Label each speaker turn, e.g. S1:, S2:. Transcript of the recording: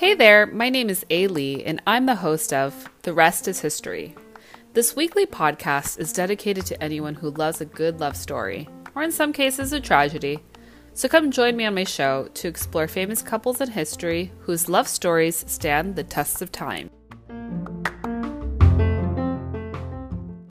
S1: Hey there, my name is A. Lee, and I'm the host of The Rest is History. This weekly podcast is dedicated to anyone who loves a good love story, or in some cases, a tragedy. So come join me on my show to explore famous couples in history whose love stories stand the tests of time.